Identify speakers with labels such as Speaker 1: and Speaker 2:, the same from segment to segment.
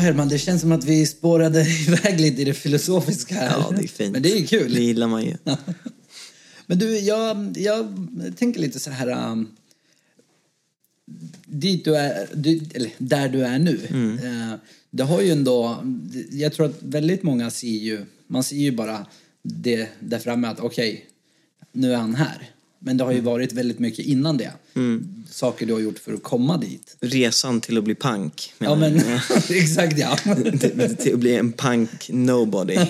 Speaker 1: Herman, det känns som att vi spårade iväg lite i det filosofiska här.
Speaker 2: Ja, det är fint.
Speaker 1: Men det är kul.
Speaker 2: Det gillar man ju.
Speaker 1: Men du, jag, jag tänker lite så här... Um, dit du är, du, eller där du är nu. Eh, det har ju ändå... Jag tror att väldigt många ser ju... Man ser ju bara det där framme att okej, nu är han här. Men det har ju varit väldigt mycket innan det. Saker du har gjort för att komma dit.
Speaker 2: Resan till att bli punk.
Speaker 1: Ja, men exakt ja.
Speaker 2: till, till att bli en punk nobody.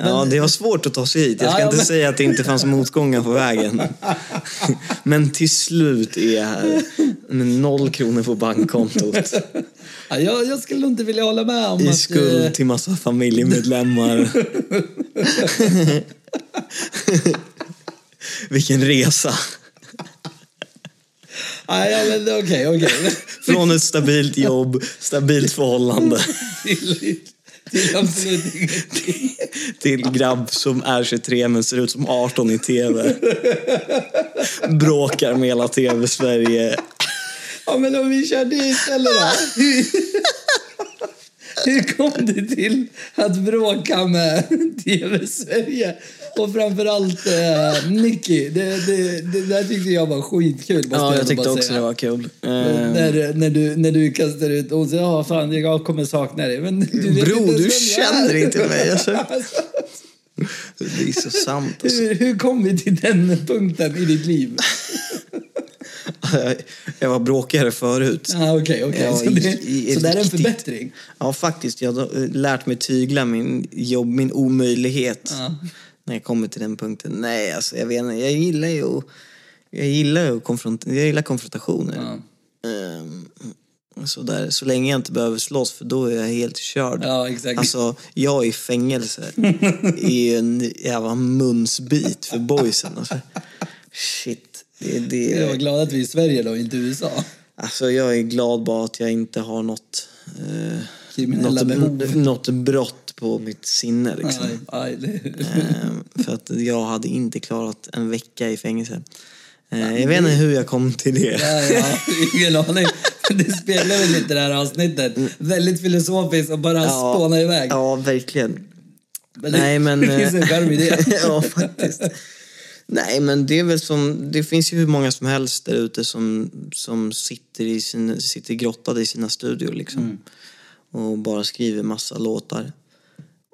Speaker 2: Ja, det var svårt att ta sig hit. Jag ska
Speaker 1: Ja,
Speaker 2: inte
Speaker 1: men-
Speaker 2: säga att det inte fanns motgångar på vägen. Men till slut är jag här med noll kronor på bankkontot.
Speaker 1: Ja, jag, jag skulle inte vilja hålla med om
Speaker 2: I
Speaker 1: att...
Speaker 2: skuld
Speaker 1: eh,
Speaker 2: till massa familjemedlemmar. Vilken resa.
Speaker 1: Ja, men okej, okej.
Speaker 2: Från ett stabilt jobb, stabilt förhållande
Speaker 1: till, till absolut ingenting.
Speaker 2: till grabb som är 23 men ser ut som 18 i tv. Bråkar med hela tv-Sverige.
Speaker 1: Ja, men om vi kör det istället då. Hur kom du till att bråka med TV-Sverige? Och framförallt eh, Nicky. Det, det, det där tyckte jag var skitkul.
Speaker 2: Ja, jag tyckte också
Speaker 1: säga.
Speaker 2: det var kul. Eh,
Speaker 1: När, när, du, när du kastar ut och säger ja fan jag kommer sakna dig. Men du vet
Speaker 2: Bro,
Speaker 1: inte
Speaker 2: du
Speaker 1: jag
Speaker 2: känner
Speaker 1: är.
Speaker 2: inte mig. Alltså, Det är så sant. Alltså.
Speaker 1: hur, hur kom vi till den punkten i ditt liv?
Speaker 2: Jag var bråkigare förut.
Speaker 1: Ja, Okej, okej.
Speaker 2: Ja,
Speaker 1: Så, det,
Speaker 2: i-
Speaker 1: så det är en förbättring?
Speaker 2: Ja, faktiskt. Jag har lärt mig tygla min jobb, min omöjlighet.
Speaker 1: Ja.
Speaker 2: När jag kommer till den punkten. Nej, alltså jag vet inte. Jag gillar ju jag gillar att konfront, jag gillar konfrontationer.
Speaker 1: Ja.
Speaker 2: Ehm, så, där, så länge jag inte behöver slåss för då är jag helt körd.
Speaker 1: Ja, exakt.
Speaker 2: Alltså, jag i fängelse är ju en jävla munsbit för boysen. Alltså. Shit. Det, det,
Speaker 1: Jag var glad att vi är i Sverige då, inte USA.
Speaker 2: Alltså jag är glad bara att jag inte har något, eh,
Speaker 1: Kriminella
Speaker 2: något, något brott på mitt sinne. Liksom.
Speaker 1: Aj, aj,
Speaker 2: Eh, för att jag hade inte klarat en vecka i fängelse. Eh, jag vet inte hur jag kom till det.
Speaker 1: Ja, ja, ingen aning. Det speglar väl lite det här avsnittet. Väldigt filosofiskt och bara spåna iväg.
Speaker 2: Ja, verkligen.
Speaker 1: Men det,
Speaker 2: Nej, men...
Speaker 1: det finns en
Speaker 2: eh,
Speaker 1: charm i det.
Speaker 2: ja, faktiskt. Nej, men det är väl som... Det finns ju hur många som helst där ute som, som sitter, i sin, sitter grottade i sina studior liksom.
Speaker 1: Mm.
Speaker 2: Och bara skriver massa låtar.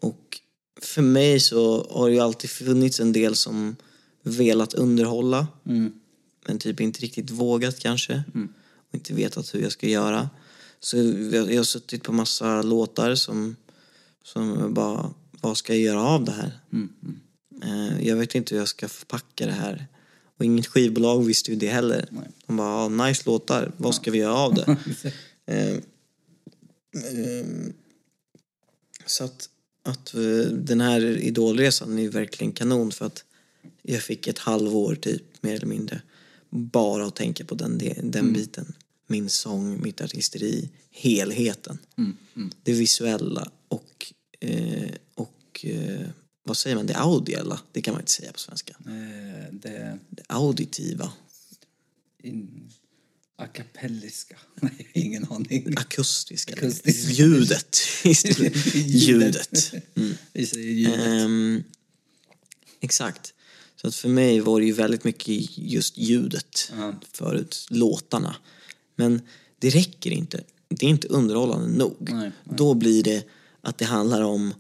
Speaker 2: Och för mig så har det ju alltid funnits en del som velat underhålla.
Speaker 1: Mm.
Speaker 2: Men typ inte riktigt vågat kanske. Och inte vetat hur jag ska göra. Så jag, jag har suttit på massa låtar som, som bara, vad ska jag göra av det här? Eh, jag vet inte hur jag ska förpacka det här. Och inget skivbolag visste ju det heller. De bara, ah, nice låtar, vad ska vi göra av det? Eh, ehm, så att, att eh, den här idolresan är verkligen kanon för att jag fick ett halvår typ, mer eller mindre, bara att tänka på den, de- den biten. Min sång, mitt artisteri, helheten. Det visuella och, eh, och eh, vad säger man, det audiella, det kan man inte säga på svenska.
Speaker 1: Eh, Det
Speaker 2: Det auditiva,
Speaker 1: in, akapelliska. Nej, ingen aning.
Speaker 2: akustiska,
Speaker 1: Akustiska.
Speaker 2: ljudet. ljudet. Mm.
Speaker 1: Vi säger ljudet.
Speaker 2: Ehm, exakt. Så att för mig var det ju väldigt mycket just ljudet
Speaker 1: Ja.
Speaker 2: förut, låtarna. Men det räcker inte. Det är inte underhållande nog.
Speaker 1: Nej,
Speaker 2: Då blir det att det handlar om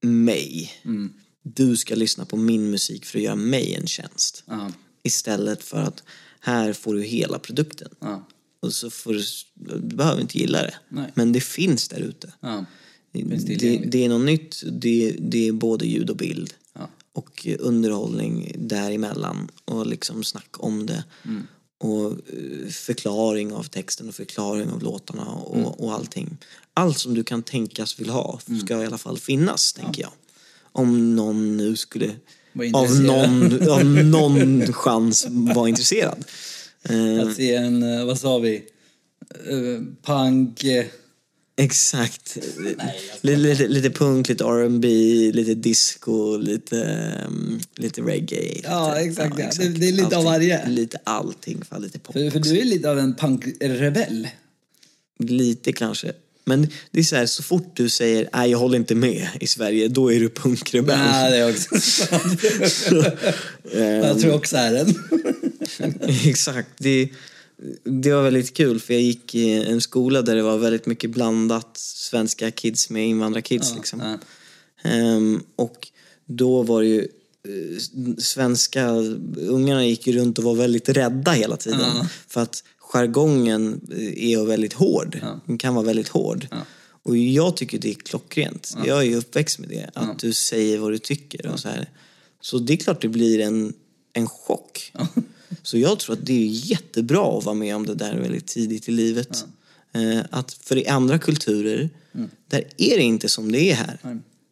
Speaker 2: mig.
Speaker 1: Mm.
Speaker 2: Du ska lyssna på min musik för att göra mig en tjänst.
Speaker 1: Ja,
Speaker 2: Istället för att här får du hela produkten.
Speaker 1: ja,
Speaker 2: Och så får du, du behöver inte gilla det.
Speaker 1: Nej.
Speaker 2: Men det finns där ute. Det,
Speaker 1: Finns
Speaker 2: det,
Speaker 1: tillgängligt.
Speaker 2: det är något nytt. Det, det är både ljud och bild. Och underhållning däremellan. Och liksom snack om det.
Speaker 1: Mm.
Speaker 2: Och eh, förklaring av texten och förklaring av låtarna och,
Speaker 1: Mm.
Speaker 2: och allting. Allt som du kan tänkas vill ha ska i alla fall finnas, tänker jag. Om någon nu skulle av någon, av någon chans vara intresserad. Eh,
Speaker 1: Att se en, eh, vad sa vi? Uh, punk...
Speaker 2: Exakt. lite, lite, lite punk, lite R&B, lite disco, lite, um, lite reggae.
Speaker 1: Ja,
Speaker 2: lite,
Speaker 1: exakt, ja. Det- det är lite av varje.
Speaker 2: Lite allting, för lite pop
Speaker 1: För, för du är lite av en punkrebell.
Speaker 2: Lite kanske. Men det är så här, så fort du säger nej jag håller inte med i Sverige, då är du punkrebell.
Speaker 1: Ja, det är också sant. jag tror också är den.
Speaker 2: Exakt. Det, det var väldigt kul för jag gick i en skola där det var väldigt mycket blandat svenska kids med invandrarkids. liksom.
Speaker 1: ja.
Speaker 2: Ehm, och då var det ju eh, svenska ungarna gick ju runt och var väldigt rädda hela tiden.
Speaker 1: Ja.
Speaker 2: För att jargongen eh, är väldigt hård. Den kan vara väldigt hård.
Speaker 1: Ja.
Speaker 2: Och jag tycker det är klockrent. Jag är ju uppväxt med det. Att du säger vad du tycker och så här. Så det är klart det blir en, en chock. Så jag tror att det är jättebra att vara med om det där väldigt tidigt i livet. Eh, att för i andra kulturer, där är det inte som det är här.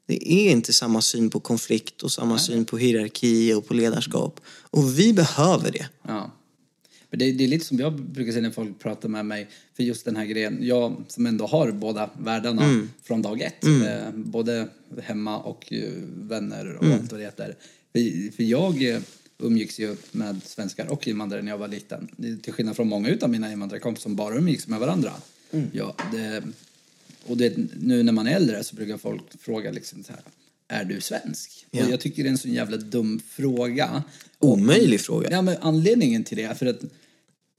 Speaker 2: Det är inte samma syn på konflikt och samma syn på hierarki och på ledarskap. Och vi behöver det.
Speaker 1: Ja. Men det, det är lite som jag brukar säga när folk pratar med mig, för just den här grejen, jag som ändå har båda världarna
Speaker 2: Mm.
Speaker 1: från dag ett, eh, både hemma och eh, vänner och
Speaker 2: Mm.
Speaker 1: allt vad det heter. För, för jag eh, umgicks ju med svenskar och invandrare när jag var liten. Till skillnad från många utav mina invandrarkompisar som bara umgicks med varandra.
Speaker 2: Mm.
Speaker 1: Ja, det, och det, nu när man är äldre så brukar folk fråga liksom så här, är du svensk?
Speaker 2: Ja.
Speaker 1: Och jag tycker det är en så jävla dum fråga.
Speaker 2: Omöjlig fråga.
Speaker 1: Ja, men anledningen till det är för att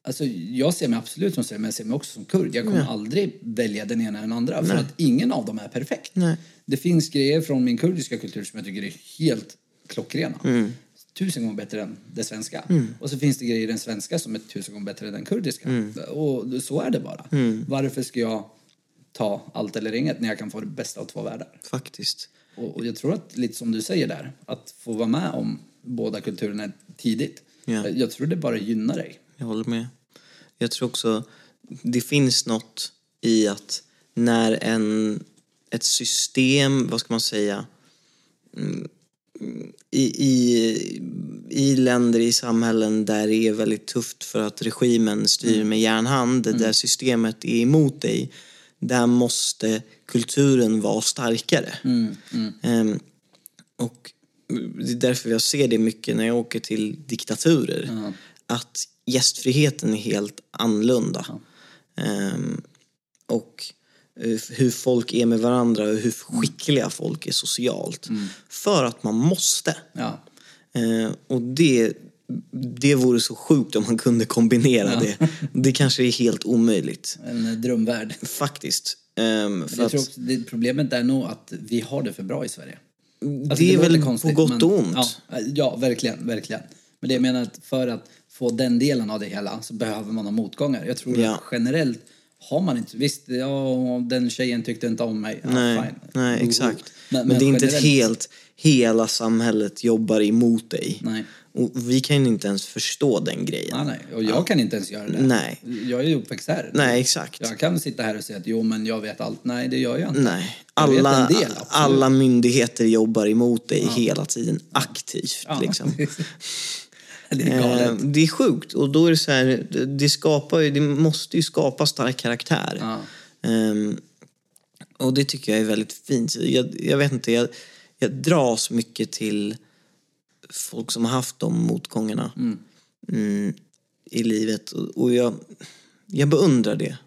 Speaker 1: Alltså, jag ser mig absolut som svensk, men jag ser mig också som kurd. Jag kommer aldrig välja den ena eller den andra, för att ingen av dem är perfekt.
Speaker 2: Nej.
Speaker 1: Det finns grejer från min kurdiska kultur som jag tycker är helt klockrena.
Speaker 2: Mm.
Speaker 1: Tusen gånger bättre än det svenska. Och så finns det grejer i den svenska som är tusen gånger bättre än den kurdiska.
Speaker 2: Mm.
Speaker 1: Och så är det bara. Varför ska jag ta allt eller inget när jag kan få det bästa av två världar?
Speaker 2: Faktiskt.
Speaker 1: Och, och jag tror att, lite som du säger där, att få vara med om båda kulturerna tidigt.
Speaker 2: Ja.
Speaker 1: Jag tror det bara gynnar dig.
Speaker 2: Jag håller med. Jag tror också det finns något i att när en, ett system, vad ska man säga, mm, i, i, i länder, i samhällen där det är väldigt tufft för att regimen styr med järnhand, där systemet är emot dig, där måste kulturen vara starkare. Ehm, och det är därför jag ser det mycket när jag åker till diktaturer. Att gästfriheten är helt annorlunda. Ehm, och hur folk är med varandra och hur skickliga folk är socialt. För att man måste.
Speaker 1: Ja.
Speaker 2: Eh, och det, det vore så sjukt om man kunde kombinera det. Det kanske är helt omöjligt.
Speaker 1: En eh, drömvärld.
Speaker 2: Faktiskt. Ehm, för
Speaker 1: Jag tror också, det, problemet är nog att vi har det för bra i Sverige. Alltså,
Speaker 2: det är
Speaker 1: låter
Speaker 2: väl
Speaker 1: konstigt,
Speaker 2: på gott och ont.
Speaker 1: Ja, ja, verkligen, verkligen. Men det jag menar att för att få den delen av det hela så behöver man ha motgångar. Jag tror
Speaker 2: Ja.
Speaker 1: att generellt har man inte, visst, ja, den tjejen tyckte inte om mig. Ja,
Speaker 2: Nej,
Speaker 1: fine.
Speaker 2: nej exakt.
Speaker 1: go.
Speaker 2: Men, det är inte ett helt, hela samhället jobbar emot dig.
Speaker 1: Nej.
Speaker 2: Och vi kan ju inte ens förstå den grejen.
Speaker 1: Nej, nej. Och jag kan inte ens göra det.
Speaker 2: Nej.
Speaker 1: Jag är ju uppväxt här.
Speaker 2: Nej, exakt.
Speaker 1: Jag kan sitta här och säga att jo, men jag vet allt. Nej, det gör jag inte.
Speaker 2: Nej. Alla,
Speaker 1: del,
Speaker 2: alla myndigheter jobbar emot dig hela tiden, aktivt.
Speaker 1: Ja.
Speaker 2: Liksom.
Speaker 1: det är galet.
Speaker 2: Eh, det är sjukt och då är det så här, det- skapar ju, det måste ju skapa stark karaktär.
Speaker 1: Ja.
Speaker 2: Ehm, och det tycker jag är väldigt fint. Jag, jag vet inte, jag, jag dras mycket till folk som har haft de motgångarna mm, i livet. Och, jag, jag beundrar det.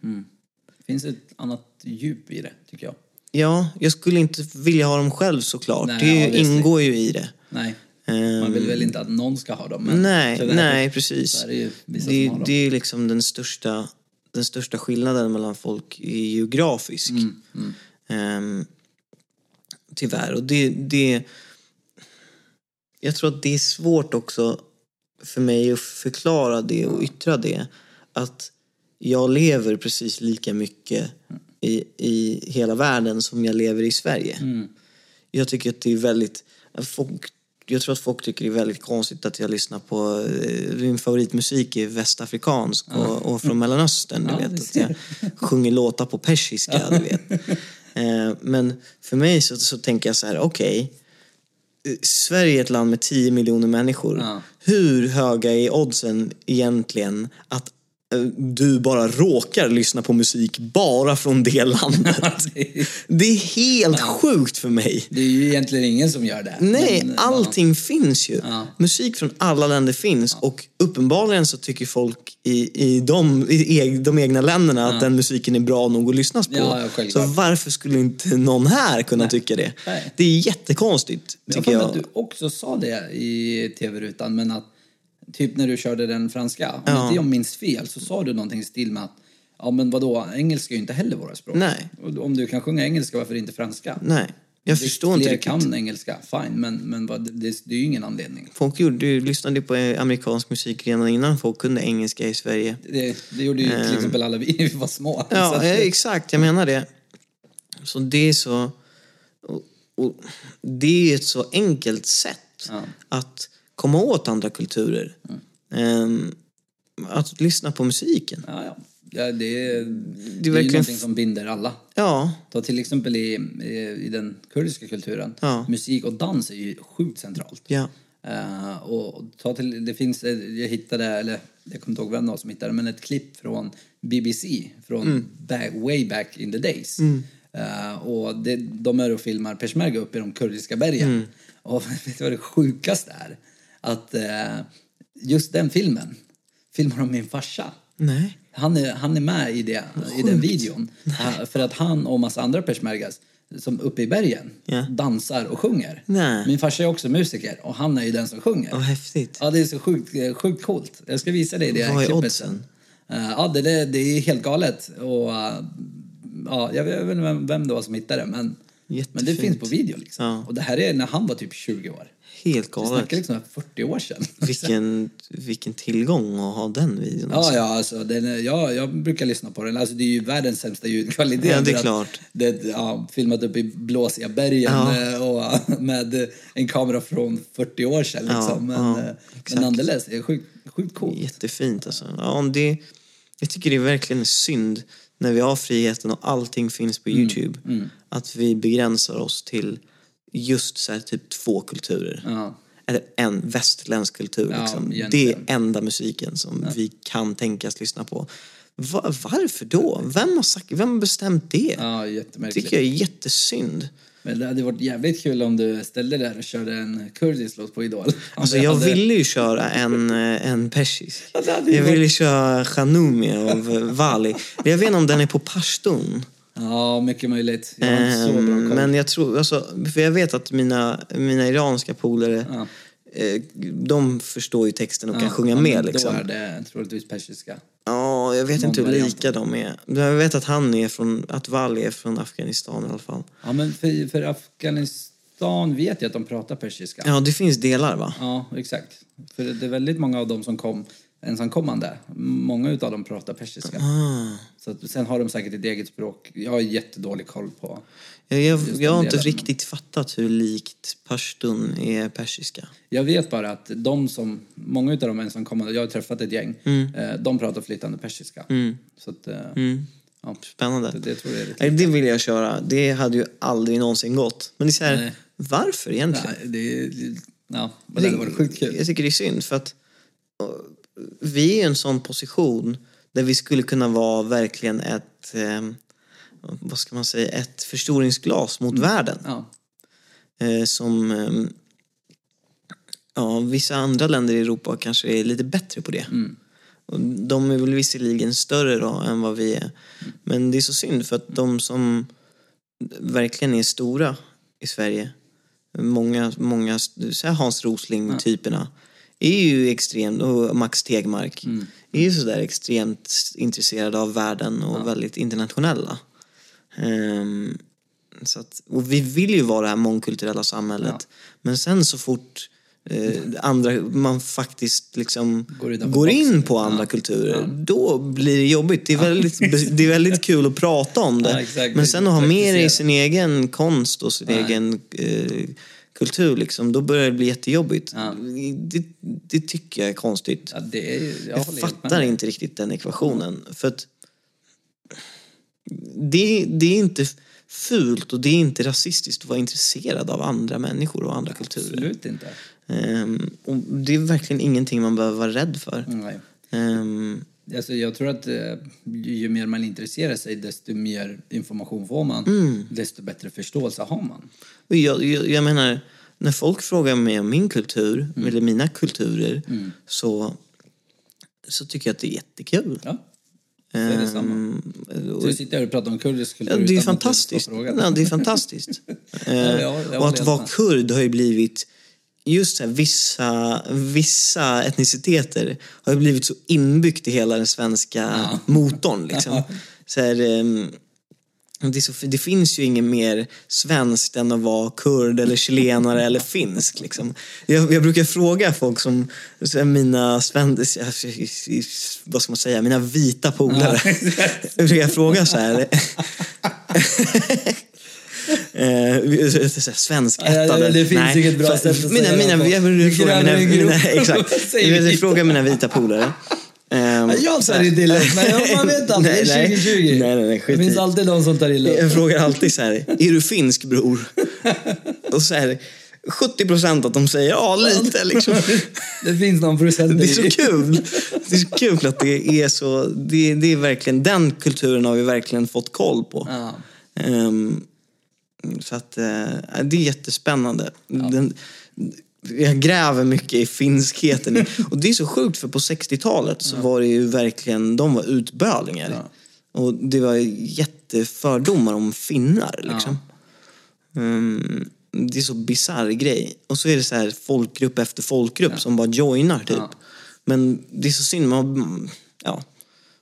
Speaker 1: Det finns ett annat djup i det, tycker jag.
Speaker 2: Ja, jag skulle inte vilja ha dem själv såklart.
Speaker 1: Nej,
Speaker 2: det
Speaker 1: obviously.
Speaker 2: ingår ju i det.
Speaker 1: Nej. Man vill väl inte att någon ska ha dem. Men
Speaker 2: Ehm. Nej,
Speaker 1: tyvärr
Speaker 2: nej precis.
Speaker 1: Det
Speaker 2: Det, det är liksom den största, den största skillnaden mellan folk är geografisk.
Speaker 1: Mm,
Speaker 2: Ehm, tyvärr. Och det, det... Jag tror att det är svårt också för mig att förklara det och yttra det. Att jag lever precis lika mycket i, i hela världen som jag lever i Sverige.
Speaker 1: Mm.
Speaker 2: Jag tycker att det är väldigt... Folk, jag tror att folk tycker det är väldigt konstigt att jag lyssnar på... eh, Min favoritmusik är västafrikansk och, och från Mellanöstern. Du vet, att jag sjunger låtar på persiska. Du vet. Eh, Men för mig så, så tänker jag så här, okej. eh, Sverige är ett land med 10 miljoner människor.
Speaker 1: Ja.
Speaker 2: Hur höga är oddsen egentligen att du bara råkar lyssna på musik bara från det landet.
Speaker 1: det, är,
Speaker 2: helt sjukt för mig.
Speaker 1: det är ju egentligen ingen som gör det.
Speaker 2: Nej,
Speaker 1: Men,
Speaker 2: allting finns ju.
Speaker 1: Ja.
Speaker 2: Musik från alla länder finns och uppenbarligen så tycker folk i, i, de, i de egna länderna att den musiken är bra nog att lyssnas på.
Speaker 1: Ja, ja,
Speaker 2: så varför skulle inte någon här kunna tycka det?
Speaker 1: Nej.
Speaker 2: Det är jättekonstigt,
Speaker 1: Jag
Speaker 2: tycker jag.
Speaker 1: mig att du också sa det i tv-rutan, men att typ när du körde den franska, om
Speaker 2: Ja.
Speaker 1: inte jag minns fel, så sa du någonting i stil med att ja men vadå, engelska är ju inte heller våra språk.
Speaker 2: Nej.
Speaker 1: Om du kan sjunga engelska, varför inte franska?
Speaker 2: Nej, jag
Speaker 1: Visst,
Speaker 2: förstår inte riktigt.
Speaker 1: kan engelska, fine, men, men vad, det, det är ju ingen anledning.
Speaker 2: Folk gjorde, ju- lyssnade på amerikansk musik redan innan folk kunde engelska i Sverige.
Speaker 1: Det, det gjorde ju till exempel alla vi, vi var små.
Speaker 2: Ja,
Speaker 1: att-
Speaker 2: ja, exakt. Jag menar det. Så det är så... Och, och det är ett så enkelt sätt
Speaker 1: Ja.
Speaker 2: att komma åt andra kulturer. Ehm, att lyssna på musiken.
Speaker 1: Ja, ja. ja det, är, det, är ju någonting som binder alla.
Speaker 2: Ja,
Speaker 1: Ta till exempel i, i, den kurdiska kulturen,
Speaker 2: Ja.
Speaker 1: musik och dans är ju sjukt centralt.
Speaker 2: ja.
Speaker 1: Eh, och ta till, det finns, jag hittade, eller jag kommer inte ihåg vem det var som hittade men ett klipp från BBC från
Speaker 2: Mm.
Speaker 1: back, way back in the days. Eh, och det, de är och filmar peshmerga uppe i de kurdiska bergen.
Speaker 2: Mm.
Speaker 1: Och vet du vad det sjukaste är? Att eh, just den filmen filmar de min farsa.
Speaker 2: Nej.
Speaker 1: Han är, han är med i, det, i den videon. Eh, För att han och massa andra peshmergas som uppe i bergen
Speaker 2: Ja.
Speaker 1: dansar och sjunger.
Speaker 2: Nej.
Speaker 1: Min farsa är också musiker och han är ju den som sjunger.
Speaker 2: Vad häftigt.
Speaker 1: Ja, det är så sjukt, eh, sjukt coolt. Jag ska visa dig det här
Speaker 2: Vad är oddsen?
Speaker 1: sen. Ja, det, det, det är helt galet. Och, ja, jag vet inte vem, vem det var som hittade det, men, men det finns på video. Liksom.
Speaker 2: Ja.
Speaker 1: Och det här är när han var typ 20 år.
Speaker 2: Helt
Speaker 1: Vi
Speaker 2: galet.
Speaker 1: snackar liksom 40 år sedan.
Speaker 2: Vilken, vilken tillgång att ha den videon.
Speaker 1: Ja, ja, alltså, den ja, jag brukar lyssna på den. Alltså, det är ju världens sämsta ljudkvalitet.
Speaker 2: Ja, det är klart.
Speaker 1: Det, ja, filmat upp i blåsiga bergen
Speaker 2: Ja.
Speaker 1: eh, och med en kamera från 40 år sedan. Liksom. men,
Speaker 2: ja,
Speaker 1: eh,
Speaker 2: exakt.
Speaker 1: men nonetheless, det är sjukt, sjukt coolt.
Speaker 2: Jättefint alltså. Ja, om det, jag tycker det är verkligen synd när vi har friheten och allting finns på
Speaker 1: Mm,
Speaker 2: Youtube. Att vi begränsar oss till just så här, typ två kulturer.
Speaker 1: Ja.
Speaker 2: Eller en västerländsk kultur.
Speaker 1: Ja,
Speaker 2: liksom. Det är enda musiken som vi kan tänkas lyssna på. Va, varför då? Vem har, sagt, vem har bestämt det?
Speaker 1: Ja, jättemärkligt.
Speaker 2: tycker jag är jättesynd.
Speaker 1: Men det hade varit jävligt kul om du ställde där och körde en kurdisk låt på Idol.
Speaker 2: Alltså jag
Speaker 1: hade-
Speaker 2: ville ju köra en, eh, en persisk.
Speaker 1: Ja,
Speaker 2: Jag
Speaker 1: varit-
Speaker 2: ville köra Khanoumi av Vali. Jag vet inte om den är på pashtun.
Speaker 1: Ja, mycket möjligt. Jag har inte så bra
Speaker 2: Ehm,
Speaker 1: koll.
Speaker 2: Men jag tror, alltså, för jag vet att mina, mina iranska polare,
Speaker 1: Ja.
Speaker 2: eh, de förstår ju texten och kan
Speaker 1: Ja,
Speaker 2: sjunga
Speaker 1: ja,
Speaker 2: med
Speaker 1: men
Speaker 2: liksom.
Speaker 1: Då är det troligtvis persiska.
Speaker 2: Ja, jag vet
Speaker 1: Någon
Speaker 2: inte hur
Speaker 1: variant.
Speaker 2: lika de är. Jag vet att han är från, att Vali är från Afghanistan i alla fall.
Speaker 1: Ja, men för, för Afghanistan vet jag att de pratar persiska.
Speaker 2: Ja, det finns delar va?
Speaker 1: Ja, exakt. För det är väldigt många av dem som kom ensamkommande. Många utav dem pratar persiska.
Speaker 2: Ah.
Speaker 1: Så sen har de säkert ett eget språk. Jag har jättedålig koll på...
Speaker 2: Jag, jag, jag har inte riktigt fattat hur likt pashtun är persiska.
Speaker 1: Jag vet bara att de som, många utav de ensamkommande, jag har träffat ett gäng, eh, de pratar flytande persiska. Så att, eh, ja,
Speaker 2: Spännande.
Speaker 1: det, det tror jag är
Speaker 2: det vill jag köra. Det hade ju aldrig någonsin gått. Men det är så här,
Speaker 1: Nej.
Speaker 2: varför egentligen?
Speaker 1: Nej, det, är- ja, men det hade varit sjukt kul.
Speaker 2: Jag tycker det är synd för att vi är i en sån position där vi skulle kunna vara verkligen ett, eh, vad ska man säga, ett förstoringsglas mot världen.
Speaker 1: Ja,
Speaker 2: Eh, som eh, ja, vissa andra länder i Europa kanske är lite bättre på det. Och de är väl visserligen större då än vad vi är. Men det är så synd för att de som verkligen är stora i Sverige, många, många så här Hans Rosling-typerna, är ju extremt, och Max Tegmark, är ju sådär extremt intresserade av världen och väldigt internationella. Ehm, så att, och vi vill ju vara det här mångkulturella samhället. Men sen så fort eh, andra, man faktiskt liksom
Speaker 1: Går
Speaker 2: går, in på andra kulturer, då blir det jobbigt. Det är väldigt, det är väldigt kul att prata om det.
Speaker 1: Ja, exakt.
Speaker 2: Men sen att ha med det i sin egen konst och sin
Speaker 1: Nej.
Speaker 2: egen eh, kultur, liksom, då börjar det bli jättejobbigt.
Speaker 1: Ja.
Speaker 2: Det, det tycker jag är konstigt.
Speaker 1: ja det är, jag,
Speaker 2: Jag
Speaker 1: med
Speaker 2: fattar inte riktigt den ekvationen. För att det, det är inte fult och det är inte rasistiskt att vara intresserad av andra människor och andra kulturer.
Speaker 1: Absolut inte.
Speaker 2: Ehm, och det är verkligen ingenting man behöver vara rädd för.
Speaker 1: Nej.
Speaker 2: Ehm,
Speaker 1: Alltså jag tror att eh, ju mer man intresserar sig desto mer information får man.
Speaker 2: Mm.
Speaker 1: Desto bättre förståelse har man.
Speaker 2: Jag, jag, jag menar, när folk frågar mig om min kultur, eller mina kulturer, så, så tycker jag att det är jättekul.
Speaker 1: Ja, är det samma.
Speaker 2: Ehm,
Speaker 1: Så vi sitter här och pratar om kurdisk kultur
Speaker 2: Ja, det är
Speaker 1: du
Speaker 2: fantastiskt. Ja, det är fantastiskt. Eh,
Speaker 1: jag- jag
Speaker 2: och att vara kurd har ju blivit... Just här, vissa, vissa etniciteter har blivit så inbyggt i hela den svenska motorn. Liksom. Så här, ehm, det, så, det finns ju inget mer svenskt än att vara kurd eller chilenare eller finsk. Liksom. Jag, jag brukar fråga folk som, mina svenska, vad ska man säga, mina vita polare. Jag brukar fråga så här. Eh, Svenskättade.
Speaker 1: Det finns inget bra sätt att
Speaker 2: mina,
Speaker 1: säga
Speaker 2: mina,
Speaker 1: på.
Speaker 2: Jag brukar fråga mina, mina, exakt. Jag
Speaker 1: vita.
Speaker 2: frågar mina vita polare. Ehm,
Speaker 1: Jag tar inte illa men man vet aldrig. Det
Speaker 2: Nej,
Speaker 1: är
Speaker 2: nej.
Speaker 1: 2020.
Speaker 2: Nej, nej, nej,
Speaker 1: det finns alltid de som tar illa.
Speaker 2: Jag frågar alltid så här, är du finsk bror? Och så här, 70 procent att de säger ja, lite liksom.
Speaker 1: Det finns någon procent
Speaker 2: Det är så kul. Det är så kul att det är så, det, det är verkligen, den kulturen har vi verkligen fått koll på.
Speaker 1: Ja.
Speaker 2: Ehm, så att eh, det är jättespännande. Den, jag gräver mycket i finskheten. Och det är så sjukt för på 60-talet så var det ju verkligen, de var utbölingar.
Speaker 1: Ja.
Speaker 2: Och det var jättefördomar om finnar liksom. Ehm, det är så bisarr grej. Och så är det så här folkgrupp efter folkgrupp som bara joinar typ.
Speaker 1: Ja.
Speaker 2: Men det är så synd, man, ja.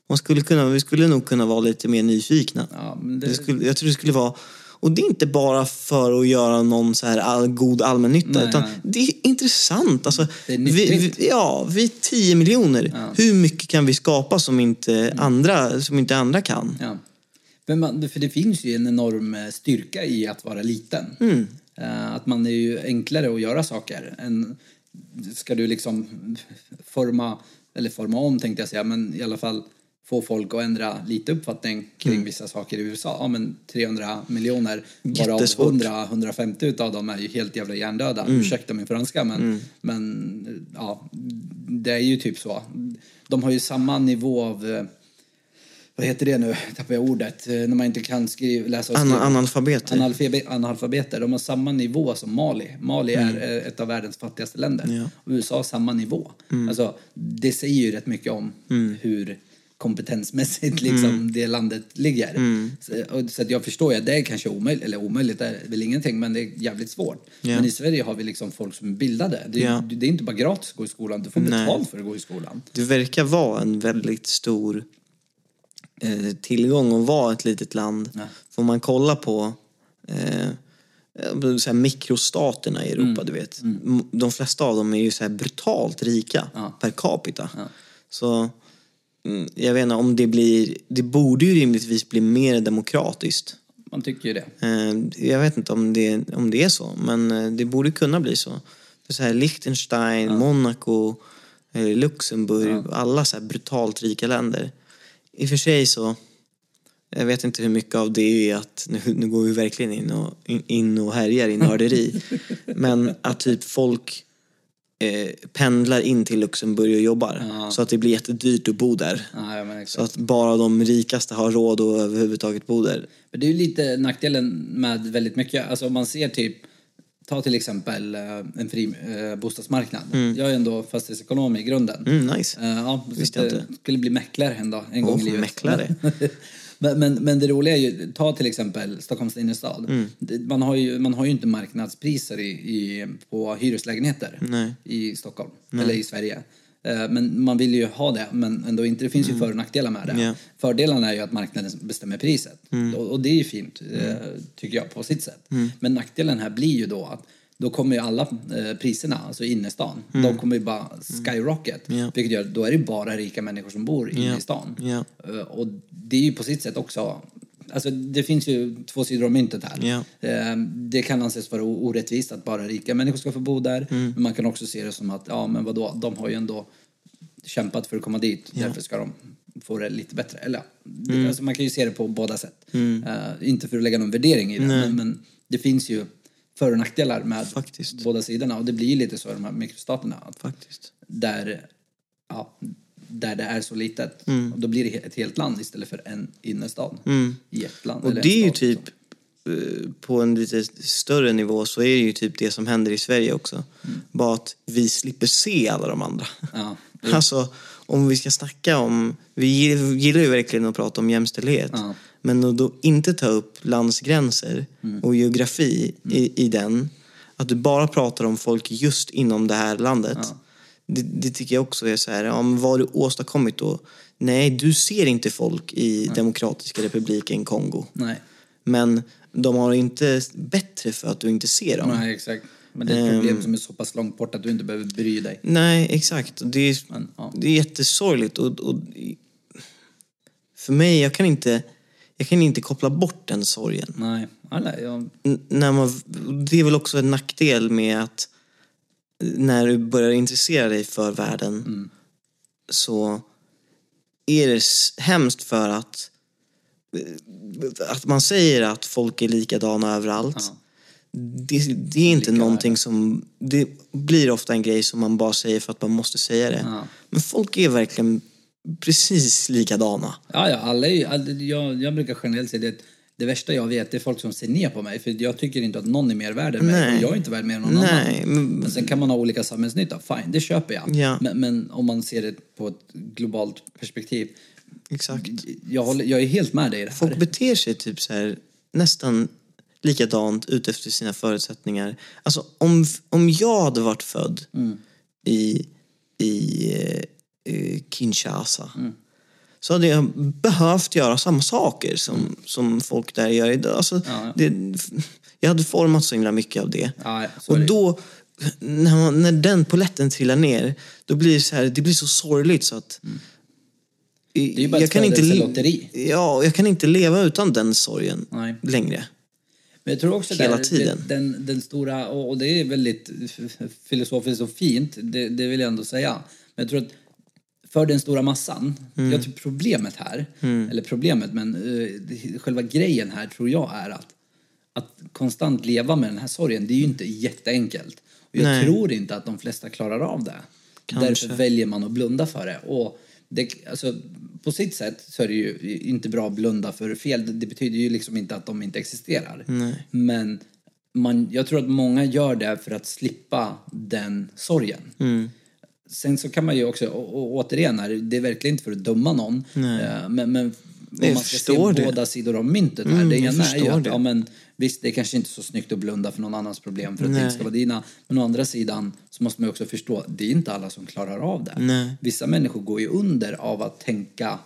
Speaker 2: Man skulle kunna, vi skulle nog kunna vara lite mer nyfikna.
Speaker 1: Ja, men det-
Speaker 2: Det skulle, jag tror det skulle vara... Och det är inte bara för att göra någon så här all, god allmännytta.
Speaker 1: Nej,
Speaker 2: utan
Speaker 1: nej.
Speaker 2: det är intressant. Alltså,
Speaker 1: Det är
Speaker 2: vi, vi, ja, vi är 10 miljoner. Hur mycket kan vi skapa som inte, andra, som inte andra kan?
Speaker 1: Ja. Men man, för det finns ju en enorm eh, styrka i att vara liten.
Speaker 2: Mm.
Speaker 1: Eh, Att man är ju enklare att göra saker. Än, ska du liksom forma, eller forma om tänkte jag säga, men i alla fall få folk att ändra lite uppfattning kring
Speaker 2: Mm.
Speaker 1: vissa saker i USA. Ja men 300 miljoner, varav
Speaker 2: Jättesvårt.
Speaker 1: 100-150 utav dem är ju helt jävla hjärndöda.
Speaker 2: Mm.
Speaker 1: Ursäkta min franska men, men ja, det är ju typ så. De har ju samma nivå av eh, vad heter det nu? Tappar jag ordet. Eh, När man inte kan skriva, läsa och
Speaker 2: An,
Speaker 1: skriva.
Speaker 2: analfabeter.
Speaker 1: Analfabe- analfabeter. De har samma nivå som Mali. Mali är eh, ett av världens fattigaste länder.
Speaker 2: Mm. Ja. Mm.
Speaker 1: USA har samma nivå. Alltså, det säger ju rätt mycket om hur kompetensmässigt liksom, det landet ligger.
Speaker 2: Mm.
Speaker 1: Så, och, så att jag förstår ju att det är kanske omöjligt, eller omöjligt det är väl ingenting, men det är jävligt svårt.
Speaker 2: Ja.
Speaker 1: Men i Sverige har vi liksom folk som är bildade. Det, är-
Speaker 2: Ja.
Speaker 1: det är inte bara gratis att gå i skolan, du får
Speaker 2: Nej.
Speaker 1: betalt för att gå i skolan.
Speaker 2: Det verkar vara en väldigt stor eh, tillgång att vara ett litet land.
Speaker 1: Ja.
Speaker 2: Får man kolla på eh, så här mikrostaterna i Europa, du vet. M- De flesta av dem är ju så här brutalt rika
Speaker 1: Ja.
Speaker 2: per capita.
Speaker 1: Ja.
Speaker 2: Så mm, jag vet inte om det blir... Det borde ju rimligtvis bli mer demokratiskt.
Speaker 1: Man tycker ju det.
Speaker 2: Eh, Jag vet inte om det, om det är så, men eh, det borde kunna bli så. För så här Liechtenstein, Monaco, eh, Luxemburg, alla så här brutalt rika länder. I och för sig så, jag vet inte hur mycket av det är att, nu, nu går vi verkligen in och, in och härjar i nörderi, men att typ folk eh, pendlar in till Luxemburg och jobbar.
Speaker 1: Ja.
Speaker 2: Så att det blir jättedyrt att bo där.
Speaker 1: Ja, ja,
Speaker 2: Så att bara de rikaste har råd att överhuvudtaget bo där.
Speaker 1: Men det är ju lite nackdelen med väldigt mycket. Alltså om man ser typ, ta till exempel eh, en fri eh, bostadsmarknad. Jag är ändå fastighetsekonom i grunden.
Speaker 2: Mm, nice.
Speaker 1: Eh, Ja,
Speaker 2: Visste jag inte.
Speaker 1: skulle bli mäklare en dag, en gång
Speaker 2: Åh,
Speaker 1: i livet.
Speaker 2: mäklare.
Speaker 1: men, men, men det roliga är ju, ta till exempel Stockholms innerstad.
Speaker 2: Mm.
Speaker 1: Man, har ju, man har ju inte marknadspriser i, i, på hyreslägenheter
Speaker 2: Nej.
Speaker 1: i Stockholm, eller i Sverige. Eh, Men man vill ju ha det, men ändå inte. Det finns ju för och nackdelar med det.
Speaker 2: Mm. Ja.
Speaker 1: Fördelarna är ju att marknaden bestämmer priset. Och, och det är ju fint, eh, tycker jag, på sitt sätt. Men nackdelen här blir ju då att då kommer ju alla eh, priserna, alltså innerstan, de kommer ju bara skyrocket.
Speaker 2: Ja.
Speaker 1: Vilket gör, då är det bara rika människor som bor inne
Speaker 2: Ja.
Speaker 1: i stan.
Speaker 2: Ja.
Speaker 1: Eh, Och det är ju på sitt sätt också Alltså det finns ju två sidor av myntet här. Eh, Det kan anses vara orättvist att bara rika människor ska få bo där.
Speaker 2: Mm.
Speaker 1: Men man kan också se det som att, ja men vadå, de har ju ändå kämpat för att komma dit. Därför ska de få det lite bättre. Eller
Speaker 2: Mm.
Speaker 1: alltså, man kan ju se det på båda sätt. Eh, inte för att lägga någon värdering i det, men, men det finns ju för och nackdelar med
Speaker 2: Faktiskt.
Speaker 1: båda sidorna. Och det blir lite så i de här mikrostaterna. Att
Speaker 2: Faktiskt.
Speaker 1: där, ja, där det är så litet. Och då blir det ett helt land istället för en innerstad i ett land.
Speaker 2: Och det är ju typ, eh, på en lite större nivå så är det ju typ det som händer i Sverige också. Bara att vi slipper se alla de andra.
Speaker 1: Ja.
Speaker 2: Alltså, om vi ska snacka om... Vi gill- gillar ju verkligen att prata om jämställdhet.
Speaker 1: Ja.
Speaker 2: Men att då inte ta upp landsgränser och geografi i, i den. Att du bara pratar om folk just inom det här landet. Det, det tycker jag också är så här, ja, men vad har du åstadkommit då? Nej, du ser inte folk i Demokratiska republiken Kongo.
Speaker 1: Nej.
Speaker 2: Men de har inte bättre för att du inte ser dem.
Speaker 1: Nej, exakt. Men det är ett problem som är så pass långt bort att du inte behöver bry dig.
Speaker 2: Nej, exakt. Det är,
Speaker 1: Men, ja.
Speaker 2: det är jättesorgligt. Och, och, för mig, jag kan, inte, jag kan inte koppla bort den sorgen.
Speaker 1: Nej, alla, jag,
Speaker 2: När man, det är väl också en nackdel med att när du börjar intressera dig för världen så är det hemskt för att att man säger att folk är likadana överallt.
Speaker 1: Ja.
Speaker 2: Det, det är inte någonting som... Det blir ofta en grej som man bara säger för att man måste säga det.
Speaker 1: Ja.
Speaker 2: Men folk är verkligen precis likadana.
Speaker 1: ja, ja, alla är ju, all, jag, jag brukar generellt säga det att det värsta jag vet är folk som ser ner på mig. För jag tycker inte att någon är mer värd än mig. Jag är inte värd mer än någon
Speaker 2: Nej,
Speaker 1: annan.
Speaker 2: men-
Speaker 1: Men sen kan man ha olika samhällsnytta. Fine, det köper jag.
Speaker 2: Ja.
Speaker 1: Men, men om man ser det på ett globalt perspektiv.
Speaker 2: Exakt.
Speaker 1: Jag, håller, jag är helt med dig i det här.
Speaker 2: Folk beter sig typ så här nästan likadant utefter sina förutsättningar. Alltså om, om jag hade varit född i, i eh, Kinshasa så hade jag behövt göra samma saker som, som folk där gör idag. Alltså,
Speaker 1: Ja, ja.
Speaker 2: det, jag hade format så himla mycket av det.
Speaker 1: Ja,
Speaker 2: Och då, när, man, när den poletten trillar ner, då blir det så här, det blir så sorgligt så att...
Speaker 1: Det är ju bara ett födelselotteri.
Speaker 2: Ja, jag kan inte leva utan den sorgen
Speaker 1: Nej.
Speaker 2: längre.
Speaker 1: Men jag tror också
Speaker 2: Hela
Speaker 1: där,
Speaker 2: tiden.
Speaker 1: Den, den stora, och det är väldigt filosofiskt och fint, det, det vill jag ändå säga. Men jag tror att för den stora massan,
Speaker 2: Mm.
Speaker 1: jag tror problemet här, eller problemet, men uh, själva grejen här tror jag är att, att konstant leva med den här sorgen, det är ju inte jätteenkelt. Och jag
Speaker 2: Nej.
Speaker 1: tror inte att de flesta klarar av det.
Speaker 2: Kanske.
Speaker 1: Därför väljer man att blunda för det. Och det, alltså, på sitt sätt så är det ju inte bra att blunda för fel. Det, betyder ju liksom inte att de inte existerar. Men man, jag tror att många gör det för att slippa den sorgen. Sen så kan man ju också, och, återigen, här, det är verkligen inte för att döma någon. eh, Men, men om man ska se
Speaker 2: det.
Speaker 1: båda sidor av myntet här.
Speaker 2: Mm,
Speaker 1: det ena är ju att, ja men visst, det är kanske inte så snyggt att blunda för någon annans problem för att det inte ska vara dina. Men å andra sidan så måste man också förstå, det är inte alla som klarar av det.
Speaker 2: Nej.
Speaker 1: Vissa människor går ju under av att tänka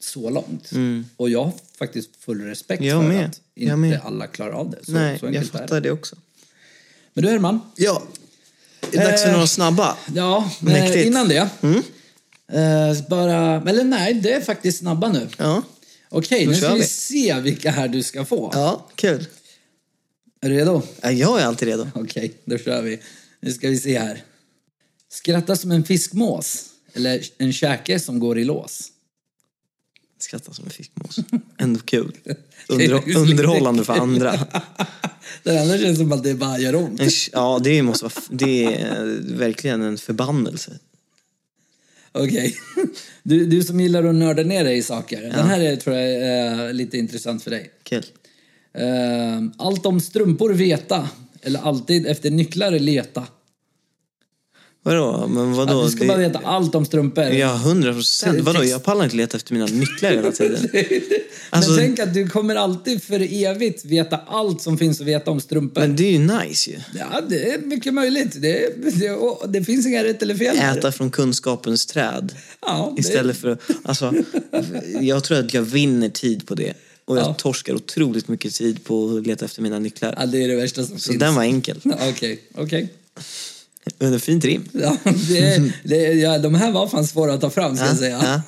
Speaker 1: så långt. Och jag har faktiskt full respekt
Speaker 2: Mm. Jag
Speaker 1: för
Speaker 2: med.
Speaker 1: att
Speaker 2: Jag
Speaker 1: inte
Speaker 2: med.
Speaker 1: alla klarar av det. Så,
Speaker 2: Nej,
Speaker 1: så
Speaker 2: jag fattar
Speaker 1: det.
Speaker 2: det också.
Speaker 1: Men du Herman,
Speaker 2: Ja, det är dags för
Speaker 1: Eh,
Speaker 2: några snabba.
Speaker 1: Ja,
Speaker 2: Mäktigt. Mm.
Speaker 1: eh, innan det. Eh, bara, eller nej, det är faktiskt snabba nu.
Speaker 2: Ja,
Speaker 1: Okej,
Speaker 2: Då
Speaker 1: nu ska vi
Speaker 2: vi.
Speaker 1: se vilka här du ska få.
Speaker 2: ja kul.
Speaker 1: Är du redo?
Speaker 2: Ja, jag är alltid redo.
Speaker 1: Okej, då kör vi. Nu ska vi se här. Skratta som en fiskmås. Eller en käke som går i lås.
Speaker 2: Skrattar som en fiskmås. Ändå kul. Under, underhållande för andra.
Speaker 1: Det andra känns som att det bara gör ont.
Speaker 2: Ja, det måste vara... Det är verkligen en förbannelse.
Speaker 1: Okej. Du, du som gillar att nörda ner dig i saker. Den här är, tror jag är lite intressant för dig.
Speaker 2: Kul.
Speaker 1: Eh, allt om strumpor veta. Eller alltid efter nycklar leta.
Speaker 2: Vadå? Men vadå?
Speaker 1: Att du ska
Speaker 2: Det-
Speaker 1: bara veta allt om strumpor.
Speaker 2: Ja, hundra procent. Vadå? Jag pallar inte leta efter mina nycklar hela tiden. Alltså-
Speaker 1: Men tänk att du kommer alltid för evigt veta allt som finns att veta om strumpor.
Speaker 2: Men det är ju nice ju.
Speaker 1: Ja, det är mycket möjligt. Det, det, det finns inga rätt eller fel.
Speaker 2: Äta från kunskapens träd.
Speaker 1: Ja, det-
Speaker 2: Istället för att... Alltså, jag tror att jag vinner tid på det. Och jag
Speaker 1: Ja.
Speaker 2: torskar otroligt mycket tid på att leta efter mina nycklar.
Speaker 1: Ja, det är det värsta som
Speaker 2: Så
Speaker 1: finns.
Speaker 2: den var enkel.
Speaker 1: Okej, okej.
Speaker 2: Men en fint rim.
Speaker 1: Ja, det, det, ja, de här var fan svåra att ta fram, ska jag säga.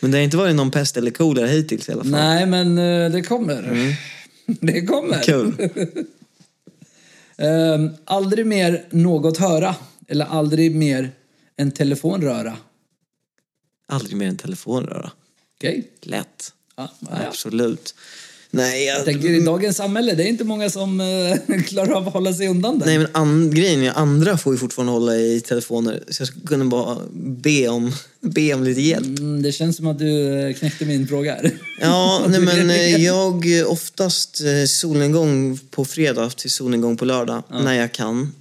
Speaker 2: Men det har inte varit någon pest eller kolera hittills i alla fall.
Speaker 1: Nej, men eh, det kommer. Det kommer.
Speaker 2: Mm. Kul.
Speaker 1: Ehm, aldrig mer något höra. Eller aldrig mer en telefon röra.
Speaker 2: Aldrig mer en telefonröra.
Speaker 1: Okej?
Speaker 2: Lätt.
Speaker 1: Ja, ja, ja.
Speaker 2: Absolut. Nej, jag,
Speaker 1: Jag tänker i dagens samhälle, det är inte många som eh, klarar av att hålla sig undan den.
Speaker 2: nej men an, grejen är andra får ju fortfarande hålla i telefoner. Så jag skulle kunna bara be om, be om lite hjälp.
Speaker 1: Mm, det känns som att du eh, knäckte min fråga här.
Speaker 2: Ja, nej men eh, jag eh, oftast solnedgång på fredag till solnedgång på lördag när jag kan.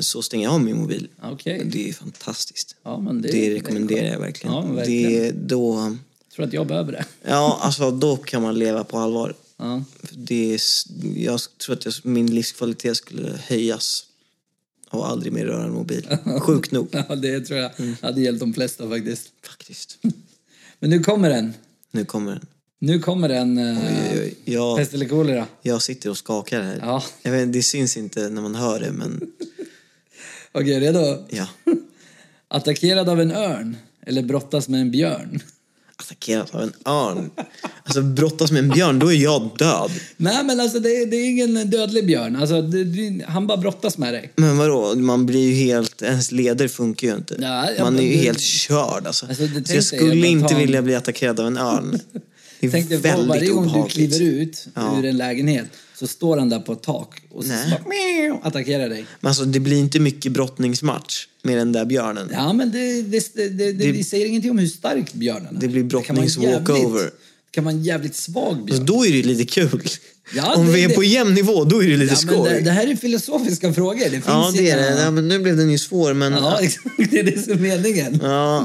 Speaker 2: Så stänger jag av min mobil.
Speaker 1: Okej.
Speaker 2: Det är fantastiskt.
Speaker 1: Ja, men det,
Speaker 2: Det rekommenderar jag verkligen.
Speaker 1: Ja, verkligen.
Speaker 2: Det, då,
Speaker 1: tror att jag behöver det.
Speaker 2: ja, alltså, då kan man leva på allvar.
Speaker 1: Ja.
Speaker 2: Det är, jag tror att jag, min livskvalitet skulle höjas av att aldrig mer röra en mobil. Sjukt nog.
Speaker 1: ja, det tror jag
Speaker 2: Mm.
Speaker 1: hade hjälpt de flesta faktiskt.
Speaker 2: Faktiskt.
Speaker 1: Men nu kommer den.
Speaker 2: Nu kommer den.
Speaker 1: Nu kommer den. eh,
Speaker 2: Oj, oj, Jag,
Speaker 1: Pest eller kolera.
Speaker 2: jag sitter och skakar här.
Speaker 1: Ja.
Speaker 2: Jag vet, det syns inte när man hör det, men
Speaker 1: Okej, redo?
Speaker 2: ja.
Speaker 1: Attackerad av en örn eller brottas med en björn?
Speaker 2: Attackerat av en örn. Alltså brottas med en björn, då är jag död.
Speaker 1: Nej, men alltså det är, det är ingen dödlig björn. Alltså, det, det, han bara brottas med dig.
Speaker 2: Men vadå, man blir ju helt, ens leder funkar ju inte.
Speaker 1: Ja, ja,
Speaker 2: man är ju helt körd alltså.
Speaker 1: Alltså,
Speaker 2: Så jag skulle inte
Speaker 1: en-
Speaker 2: vilja bli attackerad av en örn. Det är
Speaker 1: Tänk dig
Speaker 2: väldigt
Speaker 1: varje gång du
Speaker 2: obehagligt.
Speaker 1: kliver ut
Speaker 2: Ja.
Speaker 1: ur en lägenhet så står han där på ett tak och så,
Speaker 2: Nej.
Speaker 1: bara, meow, attackerar dig.
Speaker 2: Men alltså det blir inte mycket brottningsmatch med den där björnen.
Speaker 1: Ja, men det, det, det, det, det, säger ingenting om hur stark björnen är.
Speaker 2: Det blir
Speaker 1: kan vara
Speaker 2: brottnings
Speaker 1: jävligt-
Speaker 2: walkover.
Speaker 1: Det kan vara en jävligt svag björn.
Speaker 2: Alltså, då är det lite kul.
Speaker 1: Ja,
Speaker 2: Om
Speaker 1: det-
Speaker 2: vi är på jämn nivå, då är det lite
Speaker 1: ja, men
Speaker 2: skoj.
Speaker 1: det, det här är filosofiska frågor. Det finns
Speaker 2: ja, det är det. Ja, men nu blev den ju svår, men...
Speaker 1: Ja,
Speaker 2: Ja,
Speaker 1: exakt. Det är det som är meningen.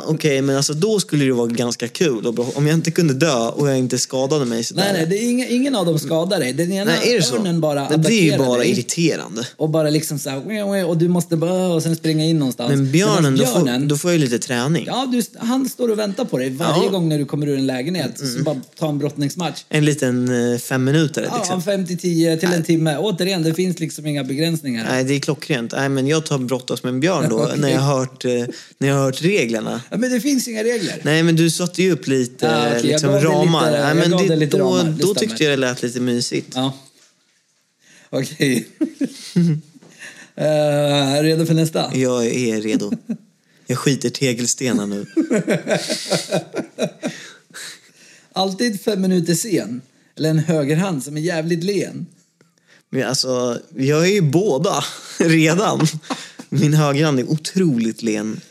Speaker 2: okej, men alltså då skulle det vara ganska kul. Om jag inte kunde dö och jag inte skadade mig sådär.
Speaker 1: Nej, nej, det är inga, ingen av dem skadar dig. Den ena
Speaker 2: Nej, är det så?
Speaker 1: örnen bara
Speaker 2: Men det är ju
Speaker 1: attackerar
Speaker 2: bara
Speaker 1: dig.
Speaker 2: irriterande.
Speaker 1: Och bara liksom så här, och du måste bara, och sen springa in någonstans.
Speaker 2: Men björnen,
Speaker 1: Medan
Speaker 2: då, får, då får jag ju lite träning.
Speaker 1: Ja, du, han står och väntar på dig varje
Speaker 2: Ja. Mm.
Speaker 1: gång när du kommer ur en lägenhet. Så bara ta en brottningsmatch.
Speaker 2: En liten eh, fem minuter
Speaker 1: Ja,
Speaker 2: liksom.
Speaker 1: fem till tio till en timme. Återigen, det finns liksom inga begränsningar.
Speaker 2: Nej, det är klockrent. Nej, men jag tar brottas med en björn då,
Speaker 1: Okej.
Speaker 2: när, jag hört, eh, när jag har hört reglerna.
Speaker 1: Ja, men det finns inga regler.
Speaker 2: Nej, men du satte ju upp lite
Speaker 1: okej, jag
Speaker 2: liksom, ramar.
Speaker 1: lite-
Speaker 2: Nej, men det,
Speaker 1: lite
Speaker 2: då,
Speaker 1: ramar, det
Speaker 2: då tyckte jag det lät lite mysigt.
Speaker 1: Ja. Okej. Eh, redo för nästa?
Speaker 2: Jag är redo. Jag skiter tegelstenar nu.
Speaker 1: Alltid fem minuter sen. Eller en högerhand som är jävligt len.
Speaker 2: Men alltså, jag är ju båda redan. Min högerhand är otroligt len.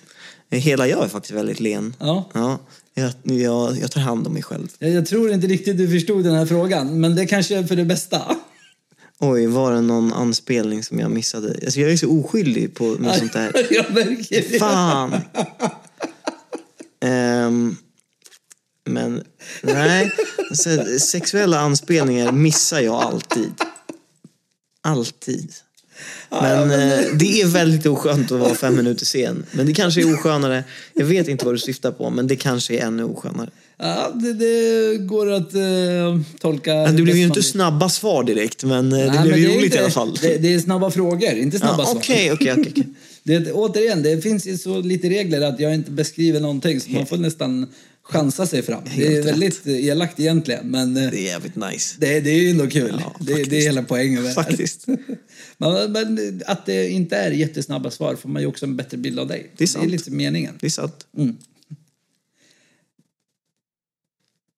Speaker 2: Hela jag är faktiskt väldigt len.
Speaker 1: Ja.
Speaker 2: Ja, jag, jag, jag tar hand om mig själv.
Speaker 1: Jag, jag tror inte riktigt du förstod den här frågan, men det kanske är för det bästa.
Speaker 2: Oj, var det någon anspelning som jag missade? Alltså, jag är så oskyldig på med sånt där.
Speaker 1: jag märker det.
Speaker 2: Fan! Ehm, men nej, så, sexuella anspelningar missar jag alltid. Alltid. Men eh, det är väldigt oskönt att vara fem minuter sen. Men det kanske är oskönare. Jag vet inte vad du syftar på, men det kanske är ännu oskönare.
Speaker 1: Ja, det, det går att eh, tolka...
Speaker 2: Men det blev ju inte snabba svar direkt, men eh, det
Speaker 1: Nej,
Speaker 2: blev
Speaker 1: men
Speaker 2: ju
Speaker 1: är
Speaker 2: roligt
Speaker 1: inte-
Speaker 2: i alla fall.
Speaker 1: Det, det är snabba frågor, inte snabba
Speaker 2: Ja,
Speaker 1: svar.
Speaker 2: Okej, okej, okej. okej.
Speaker 1: Det, återigen, det finns ju så lite regler att jag inte beskriver någonting så man får nästan chansa sig fram. Det är
Speaker 2: Helt
Speaker 1: väldigt elakt egentligen, men eh,
Speaker 2: Det är jävligt nice.
Speaker 1: det, det är ju ändå kul.
Speaker 2: Ja,
Speaker 1: det, det är hela poängen med.
Speaker 2: Faktiskt.
Speaker 1: men, men att det inte är jättesnabba svar får man ju också en bättre bild av dig.
Speaker 2: Det är
Speaker 1: Det är
Speaker 2: sant.
Speaker 1: lite meningen.
Speaker 2: Det är sant.